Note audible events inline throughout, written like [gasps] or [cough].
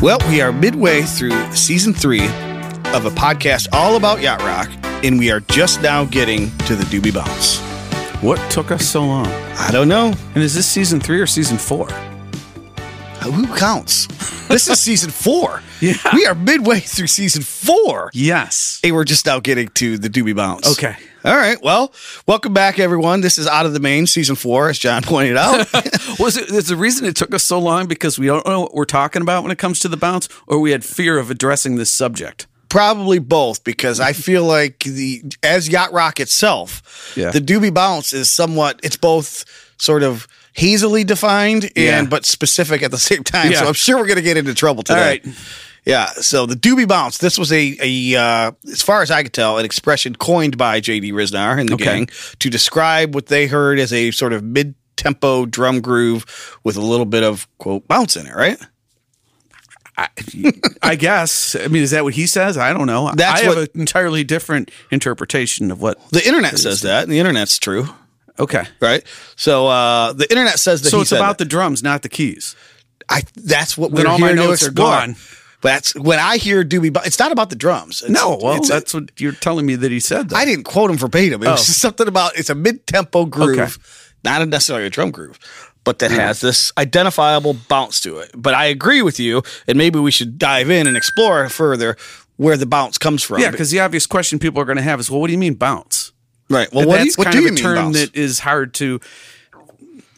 Well, we are midway through season three of a podcast all about yacht rock, and we are just now getting to the Doobie Bounce. What took us so long? I don't know. And is this season three or season four? Uh, who counts? This is season four. [laughs] Yeah. We are midway through season four. Yes. Hey, we're just now getting to the Doobie Bounce. Okay. All right. Well, welcome back, everyone. This is Out of the Main, season four, as John [laughs] pointed out. [laughs] Was it is the reason it took us so long because we don't know what we're talking about when it comes to the bounce, or we had fear of addressing this subject? Probably both, because I feel like the as yacht rock itself, Yeah. the Doobie Bounce is somewhat. It's both sort of hazily defined and Yeah. but specific at the same time. Yeah. So I'm sure we're going to get into trouble today. All right. Yeah. So the Doobie Bounce. This was a a uh, as far as I could tell, an expression coined by J.D. Ryznar and the Okay. gang to describe what they heard as a sort of mid tempo drum groove with a little bit of quote bounce in it. Right. I, I guess. I mean, is that what he says? I don't know. That's I have what- an entirely different interpretation of what. The internet says that, and the internet's true. Okay. right? So uh, the internet says that. So it's about that. the drums, not the keys. I. That's what Then we're all my notes are gone. That's when I hear Doobie. Bo- It's not about the drums. It's, No, well, it's a- that's what you're telling me that he said. That. I didn't quote him verbatim. It was Oh. just something about it's a mid-tempo groove, Okay. not necessarily a drum groove, but that has this identifiable bounce to it. But I agree with you, and maybe we should dive in and explore further where the bounce comes from. yeah, because the obvious question people are going to have is, well, what do you mean bounce? right. Well, what do you, mean bounce? that's what kind do of a mean term bounce? that is hard to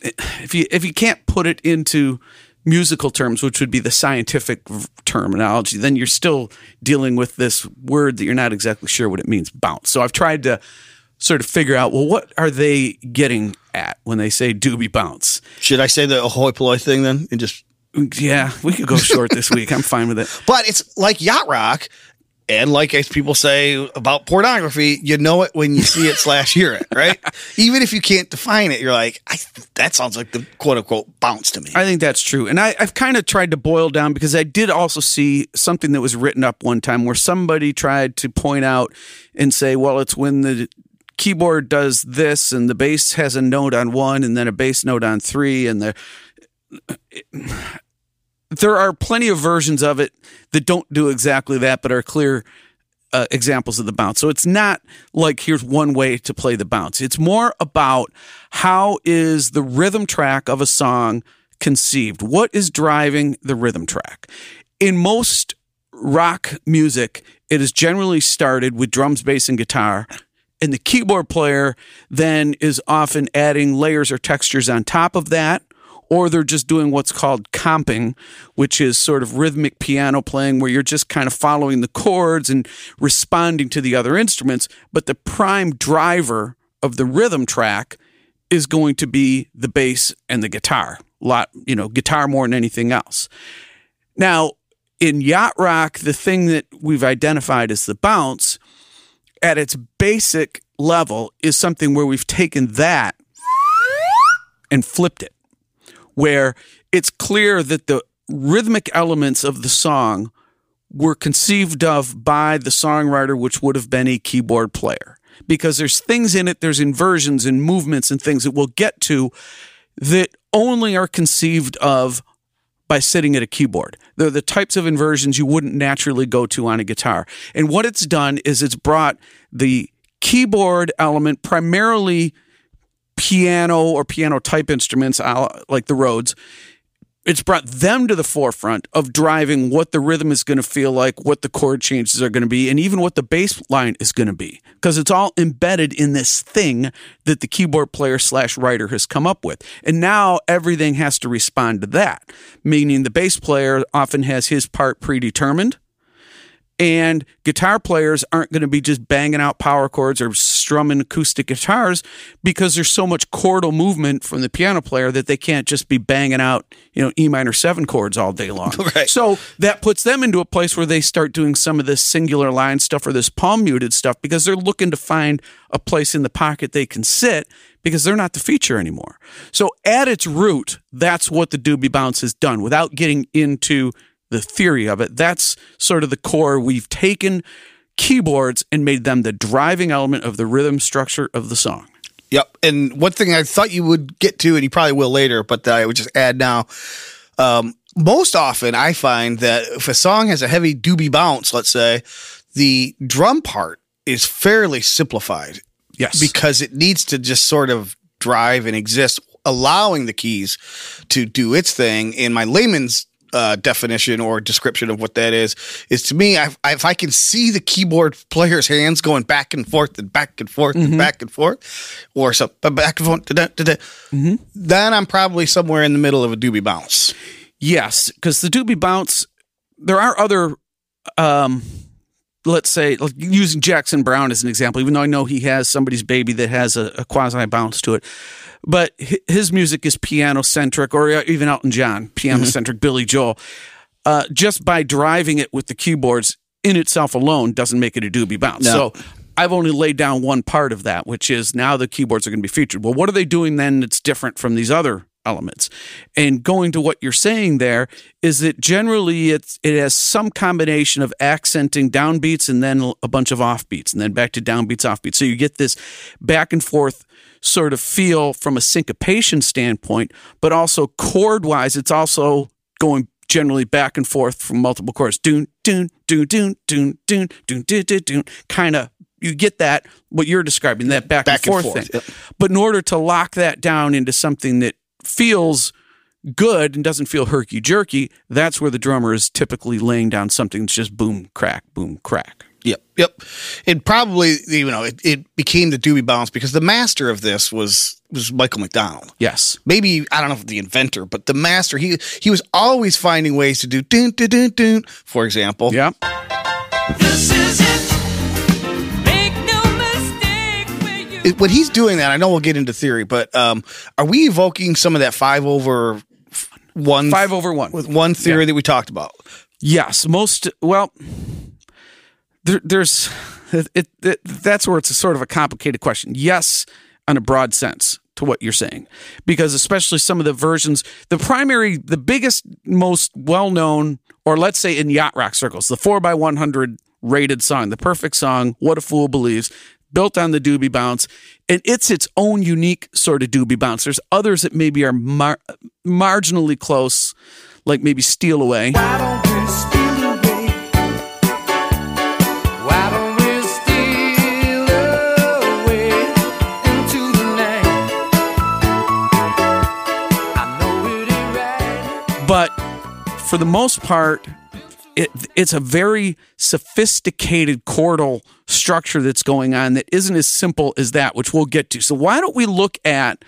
if you if you can't put it into musical terms which would be the scientific terminology then you're still dealing with this word that you're not exactly sure what it means bounce. So i've tried to sort of figure out well what are they getting at when they say doobie bounce? Should I say the ahoy polloi thing then, and just yeah we could go short this week. I'm fine with it. [laughs] But it's like yacht rock, and like as people say about pornography, you know it when you see it slash hear it, right? [laughs] Even if you can't define it, you're like, I, that sounds like the quote unquote bounce to me. I think that's true. And I, I've kind of tried to boil down because I did also see something that was written up one time where somebody tried to point out and say, well, it's when the keyboard does this and the bass has a note on one and then a bass note on three and the there are plenty of versions of it that don't do exactly that but are clear uh, examples of the bounce. So it's not like here's one way to play the bounce. It's more about how is the rhythm track of a song conceived? What is driving the rhythm track? In most rock music, it is generally started with drums, bass, and guitar. And the keyboard player then is often adding layers or textures on top of that or they're just doing what's called comping, which is sort of rhythmic piano playing where you're just kind of following the chords and responding to the other instruments. But the prime driver of the rhythm track is going to be the bass and the guitar. Lot, you know, guitar more than anything else. Now, in yacht rock, the thing that we've identified as the bounce at its basic level is something where we've taken that and flipped it where it's clear that the rhythmic elements of the song were conceived of by the songwriter, which would have been a keyboard player. Because there's things in it, there's inversions and movements and things that we'll get to that only are conceived of by sitting at a keyboard. They're the types of inversions you wouldn't naturally go to on a guitar. And what it's done is it's brought the keyboard element primarily piano or piano type instruments like the Rhodes. It's brought them to the forefront of driving what the rhythm is going to feel like, what the chord changes are going to be, and even what the bass line is going to be. Because it's all embedded in this thing that the keyboard player slash writer has come up with. And now everything has to respond to that, meaning the bass player often has his part predetermined and guitar players aren't going to be just banging out power chords or strumming acoustic guitars because there's so much chordal movement from the piano player that they can't just be banging out, you know, E minor 7 chords all day long. [laughs] Right. So that puts them into a place where they start doing some of this singular line stuff or this palm muted stuff because they're looking to find a place in the pocket they can sit because they're not the feature anymore. So at its root, that's what the Doobie Bounce has done without getting into the theory of it. That's sort of the core. We've taken keyboards and made them the driving element of the rhythm structure of the song. Yep. And one thing I thought you would get to, and you probably will later, but I would just add now. Um, most often I find that if a song has a heavy doobie bounce, let's say, the drum part is fairly simplified Yes. because it needs to just sort of drive and exist, allowing the keys to do its thing. In my layman's uh, definition or description of what that is, is to me, I, I, if I can see the keyboard player's hands going back and forth and back and forth and back and forth, or but back and forth, da-da, da-da, then I'm probably somewhere in the middle of a doobie bounce. Yes, because the doobie bounce. There are other, um, let's say, like using Jackson Browne as an example. Even though I know he has somebody's baby that has a, a quasi bounce to it, but his music is piano centric, or even Elton John, piano centric. Billy Joel, uh, just by driving it with the keyboards in itself alone doesn't make it a doobie bounce. No. So. I've only laid down one part of that, which is now the keyboards are going to be featured. Well, what are they doing then that's different from these other elements? And going to what you're saying there is that generally it's it has some combination of accenting downbeats and then a bunch of offbeats and then back to downbeats offbeats. So you get this back and forth sort of feel from a syncopation standpoint, but also chord wise, it's also going generally back and forth from multiple chords. Doon, doon, doon, doon, doon, doon, doon, doon, doon, doon. Kind of, you get that, what you're describing, that back, Back and and forth, forth, thing. yep. But in order to lock that down into something that feels good and doesn't feel herky jerky, that's where the drummer is typically laying down something that's just boom, crack, boom, crack. Yep, yep. It probably you know it, it became the doobie bounce because the master of this was was Michael McDonald. Yes. Maybe I don't know if the inventor, but the master. He he was always finding ways to do doon doon doon doon. For example, Yeah. This It- when he's doing that, I know we'll get into theory, but um, are we evoking some of that five over one Five over one. with one theory that we talked about? Yes, most well. There, there's it, it, That's where it's a sort of a complicated question. Yes, on a broad sense to what you're saying, because especially some of the versions, the primary, the biggest, most well known, or let's say in yacht rock circles, the four x one hundred rated song, the perfect song, "What a Fool Believes." Built on the doobie bounce, and it's its own unique sort of doobie bounce. There's others that maybe are mar- marginally close, like maybe Steal Away. Why don't we steal away? Why don't we steal away into the night? I know it ain't right. but for the most part, it, it's a very sophisticated chordal structure that's going on that isn't as simple as that, which we'll get to. So why don't we look at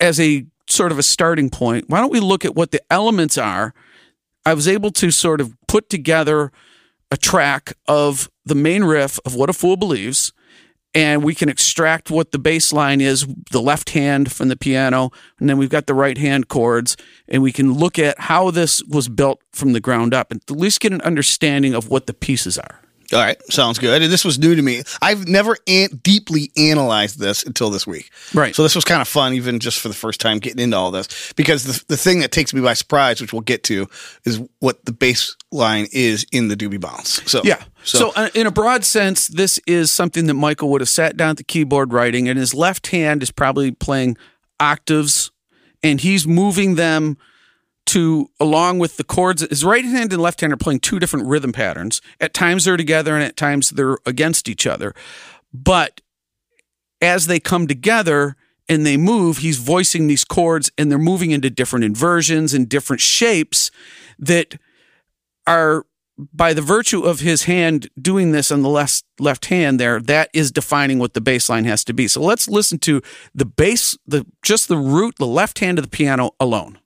as a sort of a starting point? Why don't we look at what the elements are? I was able to sort of put together a track of the main riff of What a Fool Believes, and we can extract what the bass line is, the left hand from the piano, and then we've got the right hand chords, and we can look at how this was built from the ground up and at least get an understanding of what the pieces are. All right, sounds good. And this was new to me. I've never an- deeply analyzed this until this week. Right. So this was kind of fun, even just for the first time getting into all this, because the the thing that takes me by surprise, which we'll get to, is what the bass line is in the doobie bounce. So Yeah. So, uh, in a broad sense, this is something that Michael would have sat down at the keyboard writing, and his left hand is probably playing octaves, and he's moving them to along with the chords. His right hand and left hand are playing two different rhythm patterns. At times they're together, and at times they're against each other. But as they come together and they move, he's voicing these chords, and they're moving into different inversions and different shapes that are by the virtue of his hand doing this on the left left hand there that is defining what the bass line has to be so let's listen to the bass the just the root the left hand of the piano alone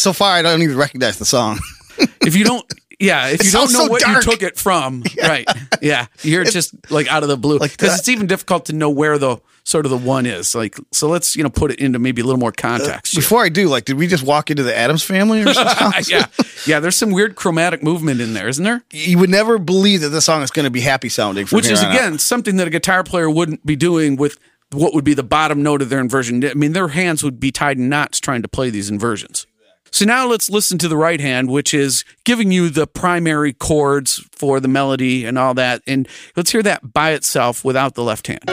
so far, I don't even recognize the song. [laughs] if you don't yeah if It you don't sounds know so what dark. you took it from [laughs] right yeah you're just like out of the blue Like because that. it's even difficult to know where the sort of the one is like so let's you know put it into maybe a little more context here. Before I do, like, did we just walk into the Addams family or something? [laughs] yeah yeah there's some weird chromatic movement in there isn't there You would never believe that this song is going to be happy sounding. From which here is on out. again something that a guitar player wouldn't be doing with what would be the bottom note of their inversion. I mean, their hands would be tied in knots trying to play these inversions. So now let's listen to the right hand, which is giving you the primary chords for the melody and all that. And let's hear that by itself without the left hand.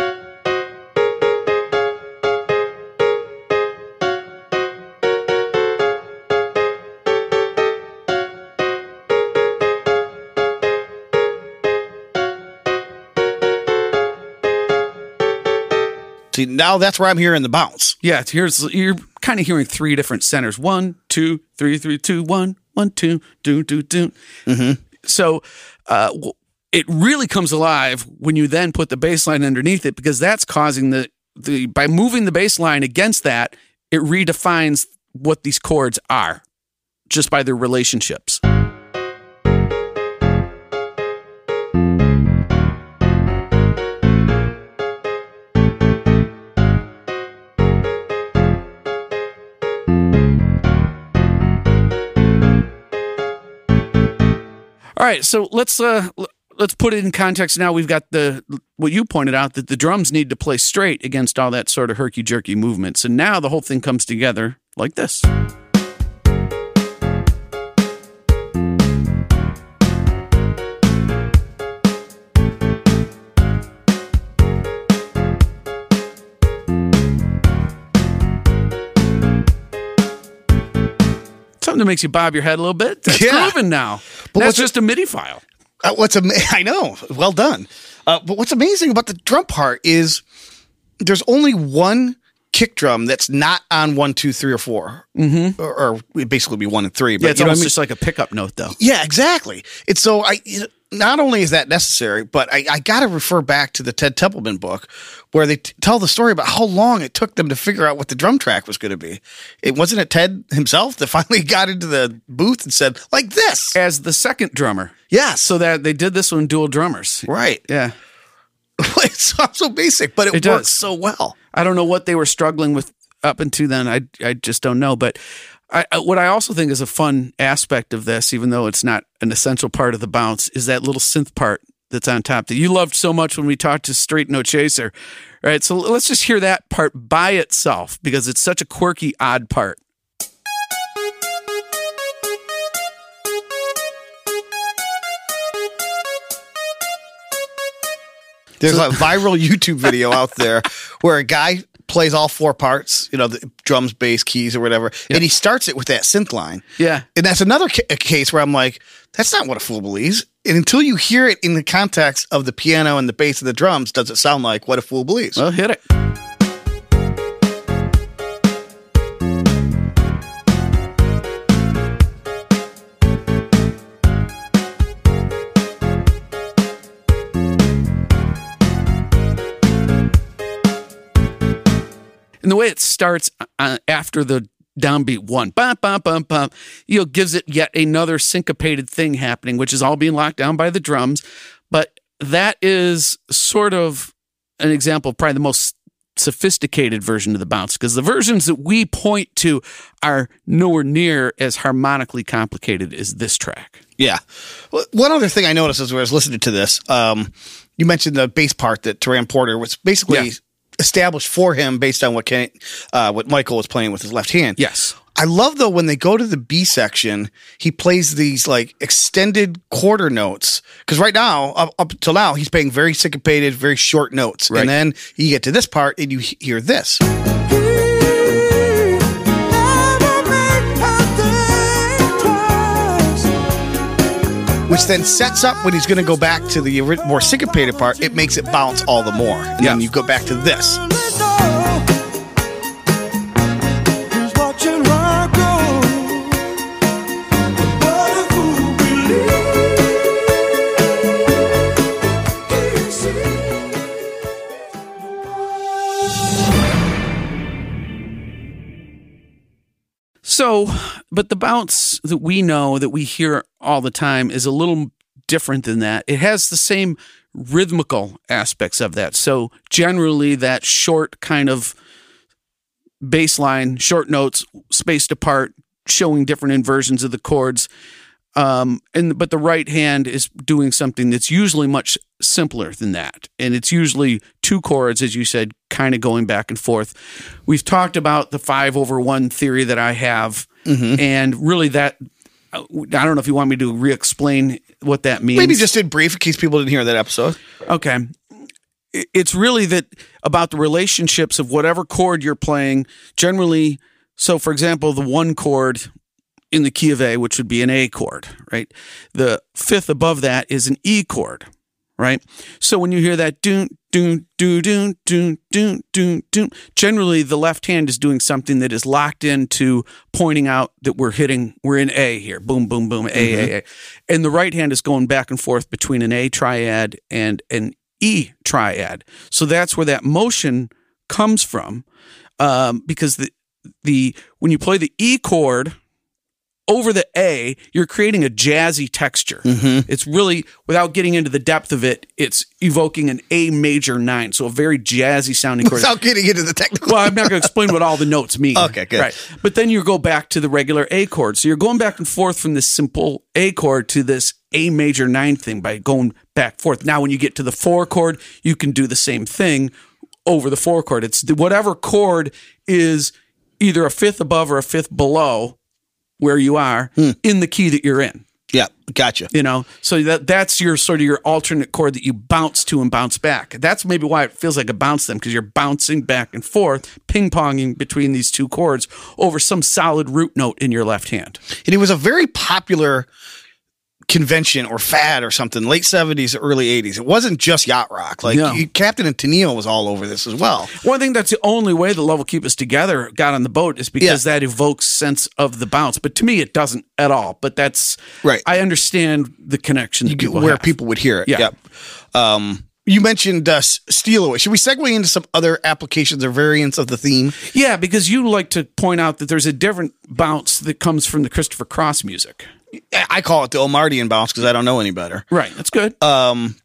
See, now that's where I'm hearing the bounce. Yeah, here's you're kind of hearing three different centers. One, two, three, three, two, one, one, two, do, do, do. So uh, it really comes alive when you then put the bass line underneath it because that's causing the the by moving the bass line against that, it redefines what these chords are just by their relationships. Right, so let's uh let's put it in context now. We've got the what you pointed out that the drums need to play straight against all that sort of herky jerky movement. So now the whole thing comes together like this. Something that makes you bob your head a little bit. That's Yeah. grooving now. But That's just a MIDI file. Uh, what's am- [laughs] I know, well done. Uh, but what's amazing about the drum part is there's only one kick drum that's not on one, two, three, or 4 mm-hmm. or, or basically be one and three. But Yeah, it's you know what I mean? just like a pickup note, though. Yeah, exactly. It's so I you know, not only is that necessary, but I, I got to refer back to the Ted Templeman book where they t- tell the story about how long it took them to figure out what the drum track was going to be. It wasn't it Ted himself that [laughs] finally got into the booth and said like this. As the second drummer. Yeah. So that they did this one dual drummers. right. Yeah. [laughs] it sounds so basic, but it, It works so well. I don't know what they were struggling with up until then. I I just don't know. But I, what I also think is a fun aspect of this, even though it's not an essential part of the bounce, is that little synth part that's on top that you loved so much when we talked to Straight No Chaser. Right. So let's just hear that part by itself because it's such a quirky, odd part. There's a viral [laughs] YouTube video out there where a guy plays all four parts, you know, the drums, bass, keys, or whatever, and he starts it with that synth line. Yeah. And that's another ca- case where I'm like, that's not what a fool believes. And until you hear it in the context of the piano and the bass and the drums, does it sound like what a fool believes? Well, hit it. Way it starts uh, after the downbeat one, bum, bum, bum, bum, you know, gives it yet another syncopated thing happening, which is all being locked down by the drums. But that is sort of an example of probably the most sophisticated version of the bounce because the versions that we point to are nowhere near as harmonically complicated as this track. Yeah. Well, One other thing I noticed as I was listening to this, um, you mentioned the bass part that Tiran Porter was basically Yeah. Established for him based on what Ken, uh, what Michael was playing with his left hand. Yes. I love though when they go to the B section, he plays these like extended quarter notes. Because right now, up, up till now, he's playing very syncopated, very short notes, Right. and then you get to this part and you hear this, which then sets up when he's going to go back to the more syncopated part. It makes it bounce all the more, and then you go back to this. So, but the bounce that we know that we hear all the time is a little different than that. It has the same rhythmical aspects of that. So, generally, that short kind of bass line, short notes spaced apart, showing different inversions of the chords. Um, and but the right hand is doing something that's usually much simpler than that, and it's usually two chords, as you said, kind of going back and forth. We've talked about the five over one theory that I have, Mm-hmm. and really that I don't know if you want me to re-explain what that means. Maybe just in brief in case people didn't hear that episode. Okay. It's really that about the relationships of whatever chord you're playing. Generally, so for example, the one chord in the key of A, which would be an A chord, right? The fifth above that is an E chord, right? So when you hear that doon, doon, doon, doon, doon, doon, doon, doon, generally the left hand is doing something that is locked into pointing out that we're hitting, we're in A here. Boom, boom, boom, A, A, A. And the right hand is going back and forth between an A triad and an E triad. So that's where that motion comes from. Um, because the the when you play the E chord over the A, you're creating a jazzy texture. Mm-hmm. It's really, without getting into the depth of it, it's evoking an A major nine, so a very jazzy sounding chord. Without getting into the technical. Well, I'm not going to explain what all the notes mean. Okay, good. Right. But then you go back to the regular A chord. So you're going back and forth from this simple A chord to this A major nine thing by going back and forth. Now, when you get to the four chord, you can do the same thing over the four chord. It's the, whatever chord is either a fifth above or a fifth below where you are Hmm. in the key that you're in yeah, gotcha. you know so that that's your sort of your alternate chord that you bounce to and bounce back that's maybe why it feels like a bounce them because you're bouncing back and forth ping-ponging between these two chords over some solid root note in your left hand And it was a very popular convention or fad or something, late 70s, early 80s. It wasn't just yacht rock. Like No. you, Captain and Tennille was all over this as well. well i think that's the only way the level keep us together got on the boat is because that evokes sense of the bounce but to me it doesn't at all but that's Right. i understand the connection people where have. people would hear it. Yeah. Yep. Um, you mentioned uh, Steal Away. Should we segue into some other applications or variants of the theme? yeah because you like to point out that there's a different bounce that comes from the christopher cross music I call it the Omartian bounce because I don't know any better. right that's good Um,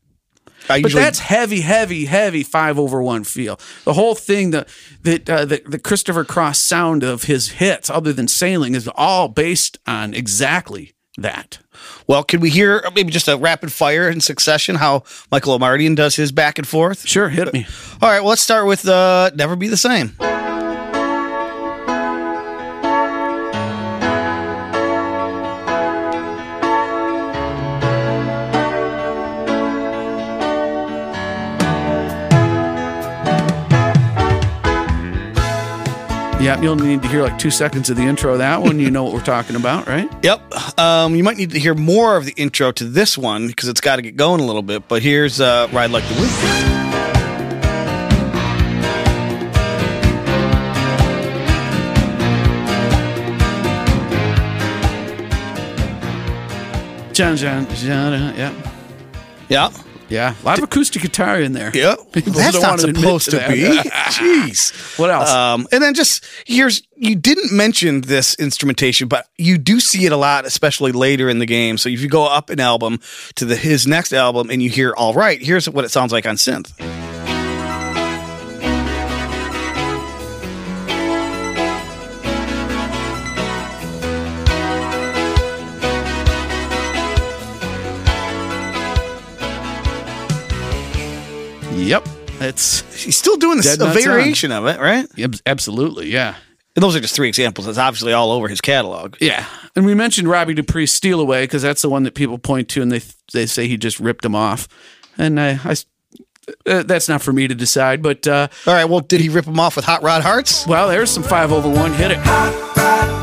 I But usually that's heavy, heavy, heavy five over one feel. The whole thing, the that uh, the, the Christopher Cross sound of his hits, other than sailing, is all based on exactly that. well. Can we hear maybe just a rapid fire in succession how Michael Omartian does his back and forth? Sure, hit me. All right. Well, let's start with uh, "Never Be the Same." Yeah, you'll need to hear like two seconds of the intro of that one. You know what we're talking about, right? [laughs] Yep. Um, you might need to hear more of the intro to this one because it's got to get going a little bit. But here's uh, "Ride Like the Wind." John, John, John, yeah, Yeah. Yeah. A lot of acoustic guitar in there. Yep. [laughs] People That's don't not supposed to, that. be. [laughs] Jeez. What else? Um, and then just here's you didn't mention this instrumentation, but you do see it a lot, especially later in the game. So if you go up an album to the his next album and you hear "All Right," here's what it sounds like on synth. Yep, it's He's still doing this, a nuts on. variation of it, right? ab- absolutely, yeah. And those are just three examples. It's obviously all over his catalog. Yeah, and we mentioned Robbie Dupree's "Steal Away" because that's the one that people point to, and they they say he just ripped him off, and I, I uh, that's not for me to decide. But uh, All right. Well, did he rip him off with Hot Rod Hearts? well, there's some five over one. Hit it. Hearts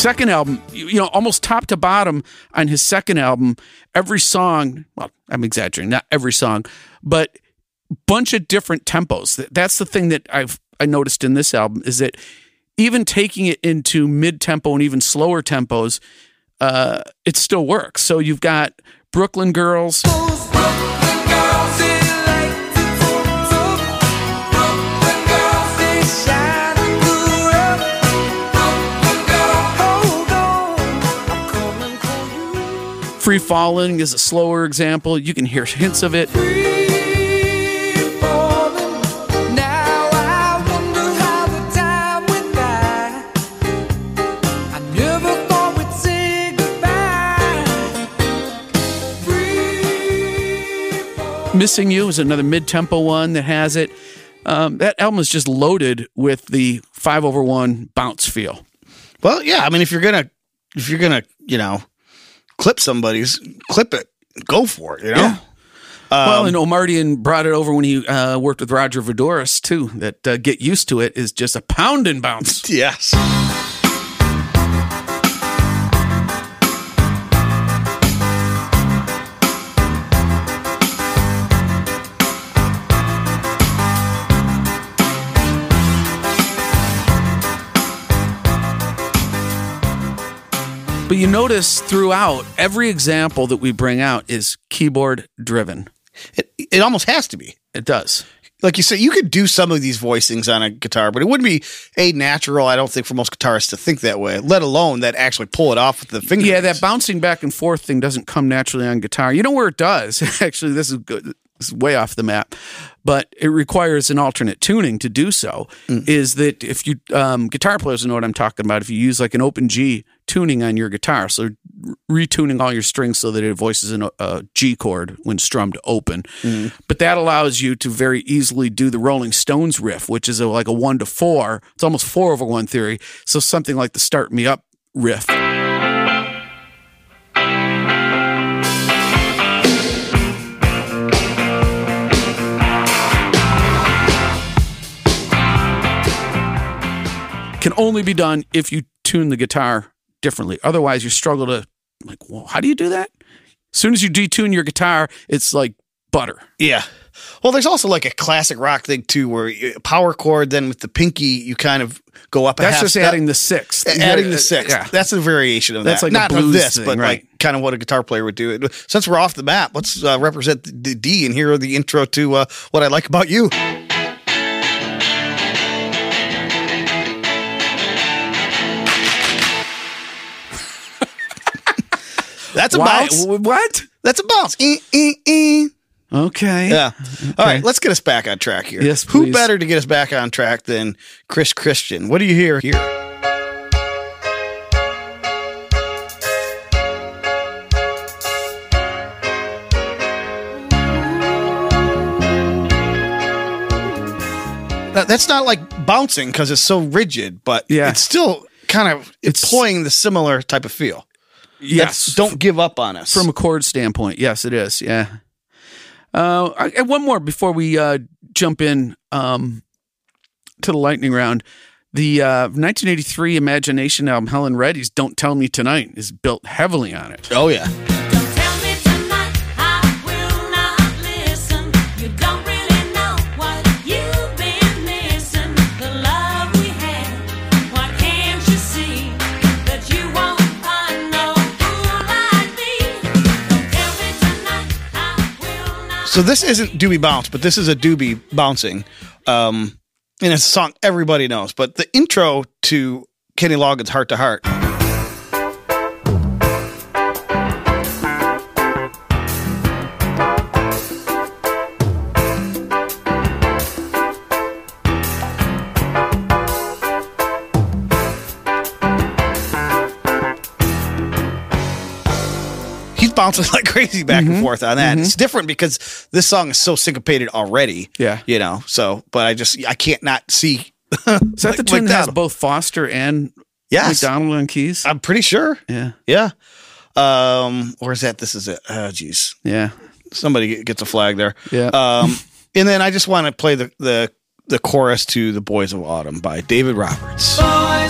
Second album, you, know, almost top to bottom on his second album. Every song, well, I'm exaggerating, not every song, but bunch of different tempos. That's the thing that I've I noticed in this album is that even taking it into mid tempo and even slower tempos, uh, it still works. So you've got Brooklyn girls, Free Falling is a slower example. You can hear hints of it. Missing You is another mid tempo one that has it. Um, that album is just loaded with the five over one bounce feel. Well, yeah. I mean, if you're gonna, if you're gonna, you know, clip somebody's, clip it, go for it. You know. Yeah. well, and Omartian brought it over when he uh, worked with Roger Voudouris too. That uh, "Get Used to it is just a pound and bounce. [laughs] Yes. But you notice throughout every example that we bring out is keyboard driven. It, it almost has to be. It does. Like you said, you could do some of these voicings on a guitar, but it wouldn't be a natural. I don't think for most guitarists to think that way. Let alone that actually pull it off with the fingers. Yeah, that bouncing back and forth thing doesn't come naturally on guitar. You know where it does? [laughs] Actually, this is good. This is way off the map, but it requires an alternate tuning to do so. Is that if you um, guitar players know what I'm talking about? If you use like an open G tuning on your guitar, so retuning all your strings so that it voices in a, G chord when strummed open, but that allows you to very easily do the Rolling Stones riff, which is a, like a one to four. It's almost four over one theory. So something like the "Start Me Up" riff. Can only be done if you tune the guitar differently. Otherwise, you struggle to like, well, how do you do that? As soon as you detune your guitar, it's like butter. Yeah. Well, there's also like a classic rock thing too, where power chord, then with the pinky, you kind of go up. A That's just step. adding the sixth. adding the sixth. Yeah. That's a variation of That's that. That's like Not of this, thing, but right. like kind of what a guitar player would do. Since we're off the map, let's uh, represent the D and hear the intro to uh, what I like about you. That's a Wow. bounce. What? That's a bounce. Eh, eh, eh. Okay. Yeah. All right, let's get us back on track here. Yes, Who better to get us back on track than Chris Christian? What do you hear here? Now, that's not like bouncing because it's so rigid, but Yeah. it's still kind of It's- employing the similar type of feel. Yes. That's, don't give up on us. from a chord standpoint, yes, it is. Yeah. Uh, I- one more before we uh, jump in um, to the lightning round. The uh, 1983 Imagination album, Helen Reddy's "Don't Tell Me Tonight," is built heavily on it. oh yeah. So this isn't Doobie Bounce, but this is a Doobie bouncing. Um, and it's a song everybody knows. But the intro to Kenny Loggins' Heart to Heart. Bouncing [laughs] like crazy back and forth on that. It's different because this song is so syncopated already. Yeah. You know, so, but I just, I can't not see. [laughs] Is that Like- the tune like that has both Foster and Yes. McDonald on keys? I'm pretty sure. yeah, Yeah. Um, or is that this is it? Oh, geez. yeah, Somebody gets a flag there. yeah. Um, [laughs] and then I just want to play the, the, the chorus to The Boys of Autumn by David Roberts. Boys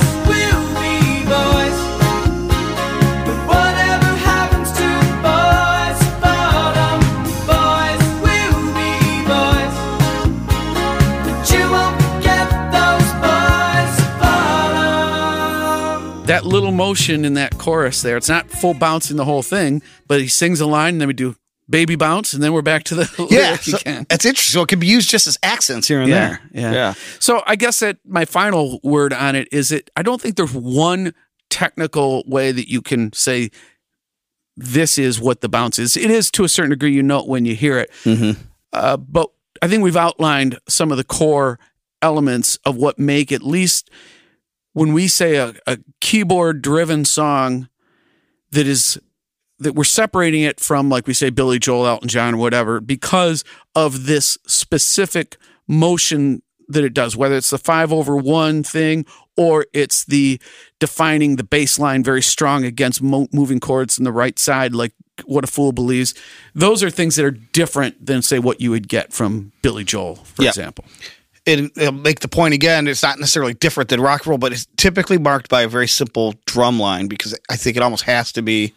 that little motion in that chorus there. It's not full bouncing the whole thing, but he sings a line and then we do baby bounce and then we're back to the [laughs] Yeah. lyric So again. that's interesting. So it can be used just as accents here and Yeah, there. yeah. Yeah. So I guess that my final word on it is that I don't think there's one technical way that you can say this is what the bounce is. It is to a certain degree, you know it when you hear it. Mm-hmm. Uh, but I think we've outlined some of the core elements of what make at least when we say a, a keyboard driven song that is that we're separating it from like we say Billy Joel, Elton John, or whatever, because of this specific motion that it does, whether it's the five over one thing or it's the defining the bass line very strong against mo- moving chords in the right side, like what a fool believes. Those are things that are different than say what you would get from Billy Joel, for Yeah. example. It, it'll make the point again. It's not necessarily different than rock and roll, but it's typically marked by a very simple drum line because I think it almost has to be.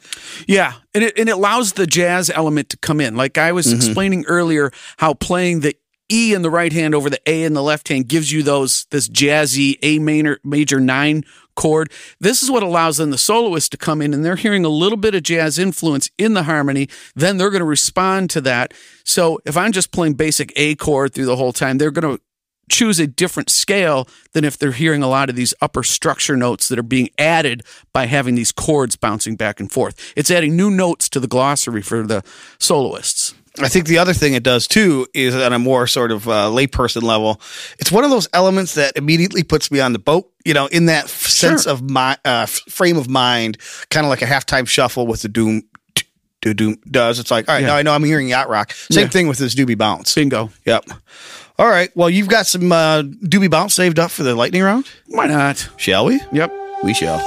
Yeah, and it and it allows the jazz element to come in. Like I was mm-hmm. explaining earlier, how playing the E in the right hand over the A in the left hand gives you those this jazzy A major major nine chord. This is what allows then the soloist to come in and they're hearing a little bit of jazz influence in the harmony. Then they're going to respond to that. So if I'm just playing basic A chord through the whole time, they're going to choose a different scale than if they're hearing a lot of these upper structure notes that are being added by having these chords bouncing back and forth. It's adding new notes to the glossary for the soloists. I think the other thing it does too is on a more sort of uh, layperson level. It's one of those elements that immediately puts me on the boat. You know, in that f- sense of my uh, frame of mind, kind of like a halftime shuffle with the doom. Do doom does. It's like, all right, Yeah. now I know I'm hearing yacht rock. Same Yeah. thing with this doobie bounce. Bingo. Yep. All right. Well, you've got some uh, doobie bounce saved up for the lightning round. Why not? Shall we? Yep. We shall.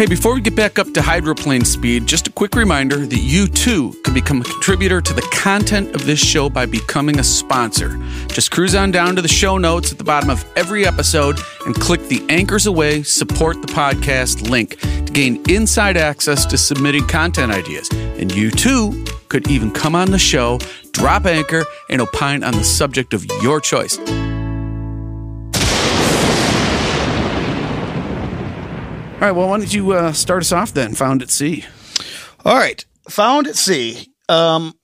Hey, before we get back up to hydroplane speed, just a quick reminder that you too can become a contributor to the content of this show by becoming a sponsor. Just cruise on down to the show notes at the bottom of every episode and click the Anchors Aweigh Support the Podcast link to gain inside access to submitting content ideas. And you too could even come on the show, drop anchor, and opine on the subject of your choice. All right, well, why don't you uh, start us off then? Found at sea. All right. Found at sea. Um,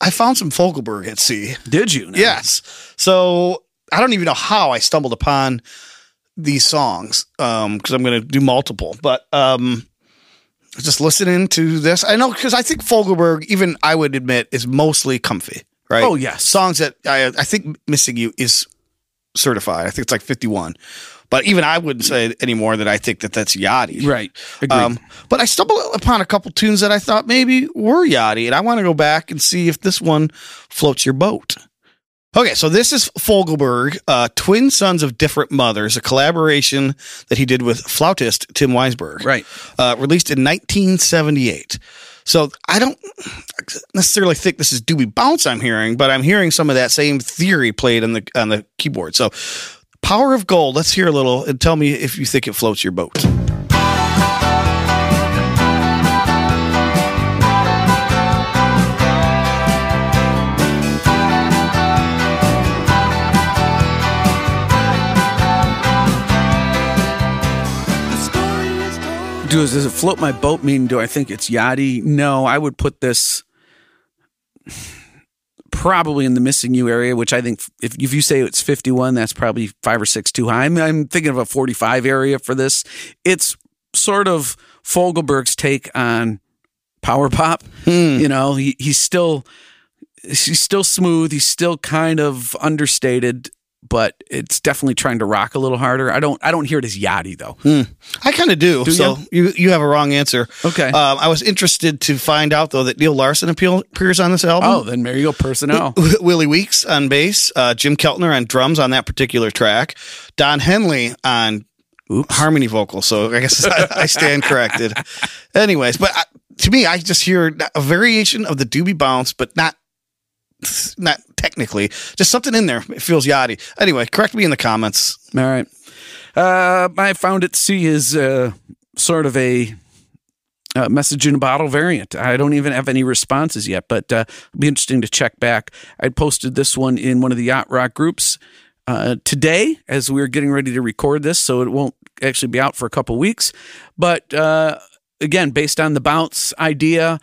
I found some Fogelberg at sea. Did you? now? Yes. So I don't even know how I stumbled upon these songs um because I'm going to do multiple, but um just listening to this, I know because I think Fogelberg, even I would admit, is mostly comfy, right? Oh, yes. songs that I I think "Missing You" is certified. I think it's like 51, but even I wouldn't say anymore that I think that that's yachty, Right. Um, but I stumbled upon a couple tunes that I thought maybe were yachty, and I want to go back and see if this one floats your boat. Okay, so this is Fogelberg, uh, Twin Sons of Different Mothers, a collaboration that he did with flautist Tim Weisberg. Right. Uh, released in 1978. So I don't necessarily think this is Doobie Bounce I'm hearing, but I'm hearing some of that same theory played on the on the keyboard. So Power of Gold, let's hear a little and tell me if you think it floats your boat. Do does it float my boat? Mean do I think it's yachty? No, I would put this probably in the missing you area, which I think if if you say it's fifty one, that's probably five or six too high. I'm, I'm thinking of a forty five area for this. It's sort of Fogelberg's take on power pop. Hmm. You know, he, he's still he's still smooth. He's still kind of understated, but it's definitely trying to rock a little harder. I don't I don't hear it as yachty though. I kind of do. Do so you you have a wrong answer. Okay. Um, I was interested to find out though that Neil Larsen appears on this album. Oh, then there you go, personnel. Willie Weeks on bass, uh, Jim Keltner on drums on that particular track, Don Henley on harmony vocal. So I guess I, I stand corrected. [laughs] Anyways, but I, to me, I just hear a variation of the doobie bounce, but not not technically, just something in there. It feels yachty. Anyway, correct me in the comments. All right. Uh, I found at sea is uh, sort of a uh, message in a bottle variant. I don't even have any responses yet, but uh, it'll be interesting to check back. I posted this one in one of the yacht rock groups uh, today as we are getting ready to record this, so it won't actually be out for a couple weeks. But uh, again, based on the bounce idea,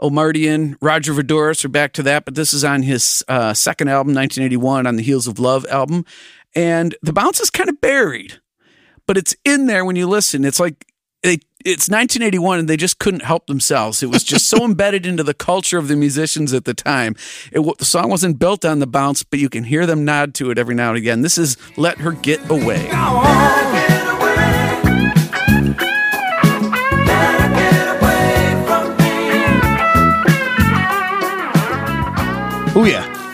Omartian, Roger Voudouris are back to that, but this is on his uh, second album, 1981, on the Heels of Love album. And the bounce is kind of buried, but it's in there when you listen. It's like they, it's 1981 and they just couldn't help themselves. It was just so [laughs] embedded into the culture of the musicians at the time. It, the song wasn't built on the bounce, but you can hear them nod to it every now and again. This is Let Her Get Away.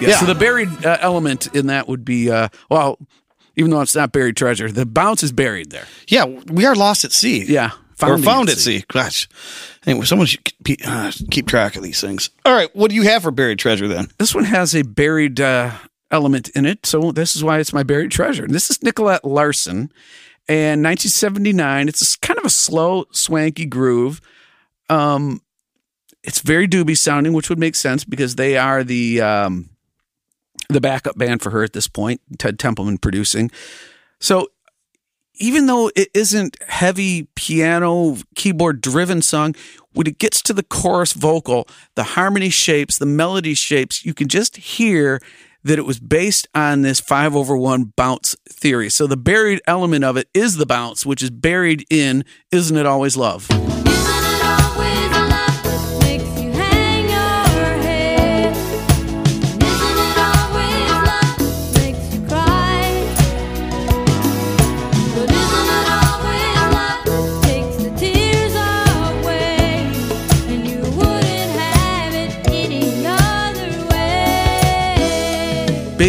Yeah. Yeah. So the buried uh, element in that would be, uh, well, even though it's not buried treasure, the bounce is buried there. yeah, we are lost at sea. Yeah. or Founding found at at sea. Gosh. Anyway, someone should keep, uh, keep track of these things. All right, what do you have for buried treasure then? This one has a buried uh, element in it, so this is why it's my buried treasure. This is Nicolette Larson, and 1979. It's kind of a slow, swanky groove. Um, it's very doobie sounding, which would make sense because they are the um, the backup band for her at this point. Ted Templeman producing. So even though it isn't heavy piano keyboard driven song when it gets to the chorus vocal the harmony shapes the melody shapes you can just hear that it was based on this 5 over 1 bounce theory so the buried element of it is the bounce which is buried in isn't it always love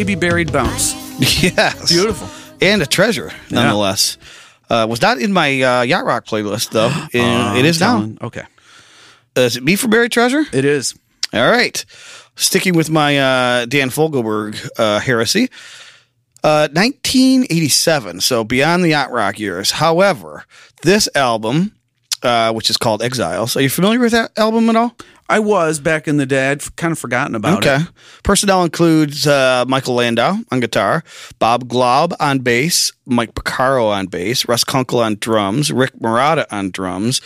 baby buried bounce [laughs] yes. beautiful And a treasure, nonetheless. Uh, was not in my uh, Yacht Rock playlist, though. [gasps] And it is now. Okay Uh, is it me for buried treasure? it is All right. Sticking with my uh, Dan Fogelberg uh, heresy. Uh, 1987, so beyond the yacht rock years. However, this album, uh, which is called Exiles, are you familiar with that album at all? I was back in the day i'd kind of forgotten about Okay. it Okay. Personnel includes uh, Michael Landau on guitar, Bob Glaub on bass, Mike Porcaro on bass, Russ Kunkel on drums, Rick Marotta on drums,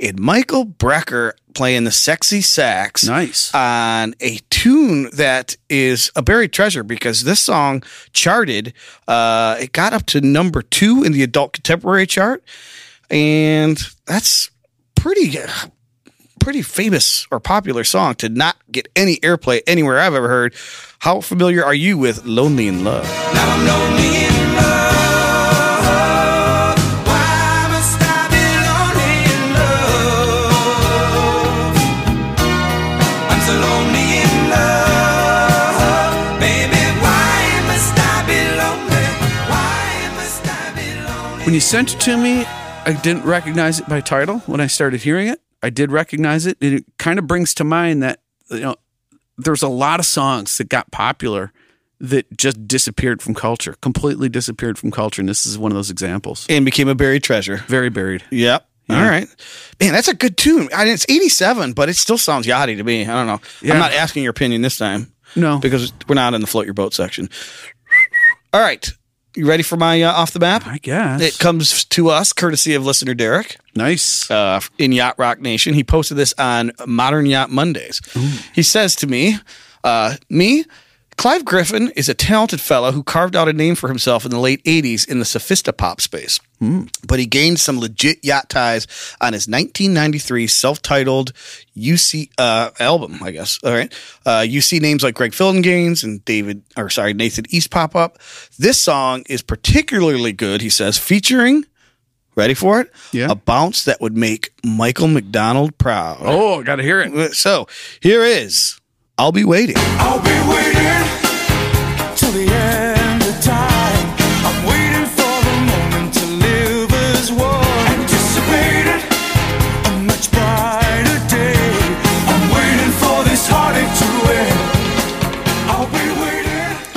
and Michael Brecker playing the sexy sax. Nice. On a tune that is a buried treasure because this song charted. Uh, it got up to number two in the adult contemporary chart, and that's pretty pretty famous or popular song to not get any airplay anywhere I've ever heard. How familiar are you with Lonely in Love? Now I'm lonely in love. Why must I be lonely in love? I'm so lonely in love, baby. Why must I be lonely? Why must I be lonely? When you sent it to me, I didn't recognize it by title. When I started hearing it, I did recognize it. And it kind of brings to mind that, you know, there's a lot of songs that got popular that just disappeared from culture, completely disappeared from culture. And this is one of those examples. And became a buried treasure. Very buried. Yep. All Yeah. right. Man, that's a good tune. I mean, it's 87, but it still sounds yachty to me. I don't know. Yeah. I'm not asking your opinion this time No. because we're not in the float your boat section. All right. You ready for my uh, off the map? I guess. It comes to us courtesy of listener Derek. nice. uh, in Yacht Rock Nation. He posted this on Modern Yacht Mondays. He says to me, uh, me, Clive Griffin is a talented fellow who carved out a name for himself in the late 80s in the sophistopop space. But he gained some legit yacht ties on his 1993 self-titled UC uh, album, I guess. All right, uh, you see names like Greg Phillinganes and David, or sorry, Nathan East pop up. This song is particularly good, he says, featuring. Ready for it? Yeah. A bounce that would make Michael McDonald proud. oh, got to hear it. So here is I'll Be Waiting. I'll be waiting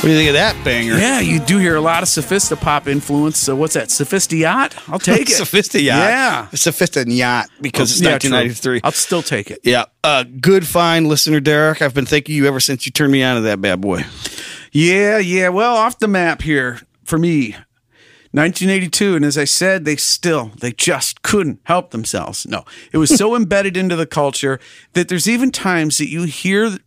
do you think of that banger? Yeah, you do hear a lot of sophistopop influence. So what's that? Sophistiat? I'll take it. [laughs] Sophistiyacht. Yeah. Sophistiyacht because it's Yeah, true. 1993. I'll still take it. Yeah. Uh, good fine listener, Derek. I've been thanking you ever since you turned me on to that bad boy. Yeah, yeah. Well, off the map here for me. 1982, and as I said, they still, they just couldn't help themselves. No, it was so [laughs] embedded into the culture that there's even times that you hear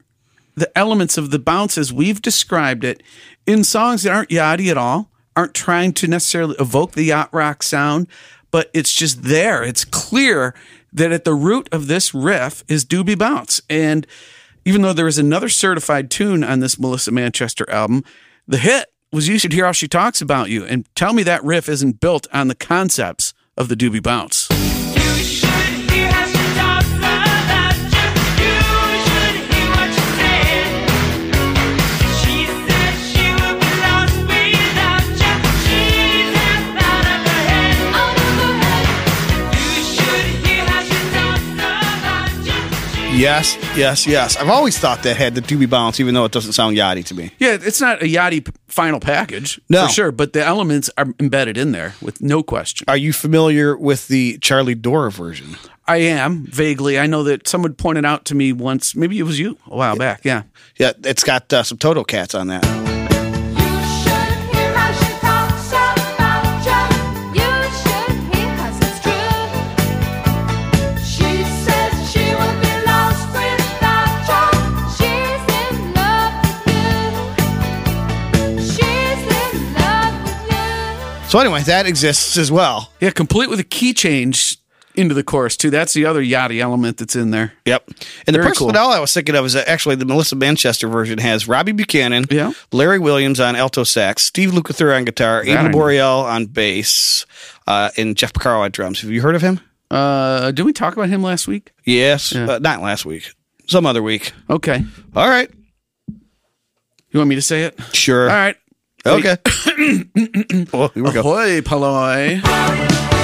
the elements of the bounce as we've described it in songs that aren't yachty at all, aren't trying to necessarily evoke the yacht rock sound, but it's just there. It's clear that at the root of this riff is Doobie Bounce. And even though there is another certified tune on this Melissa Manchester album, the hit was You Should Hear How She Talks About You. And tell me that riff isn't built on the concepts of the Doobie Bounce. Yes, yes, yes. I've always thought that had the doobie bounce, even though it doesn't sound yachty to me. Yeah, it's not a Yachty p- final package, No. for sure, but the elements are embedded in there with no question. Are you familiar with the Charlie Dore version? I am vaguely. I know that someone pointed out to me once, maybe it was you a while back. Yeah. Yeah, it's got uh, some Toto cats on that. So anyway, that exists as well. Yeah, complete with a key change into the chorus, too. That's the other Yachty element that's in there. Yep. And the Very personal cool. I was thinking of is actually the Melissa Manchester version has Robbie Buchanan, Yeah. Larry Williams on alto sax, Steve Lukather on guitar, Abe Laboriel on bass, uh, and Jeff Porcaro on drums. Have you heard of him? Uh, did we talk about him last week? Yes, uh, not last week, some other week. Okay. All right, You want me to say it? sure. All right. Okay. well, here we go. Ahoy, Paloi.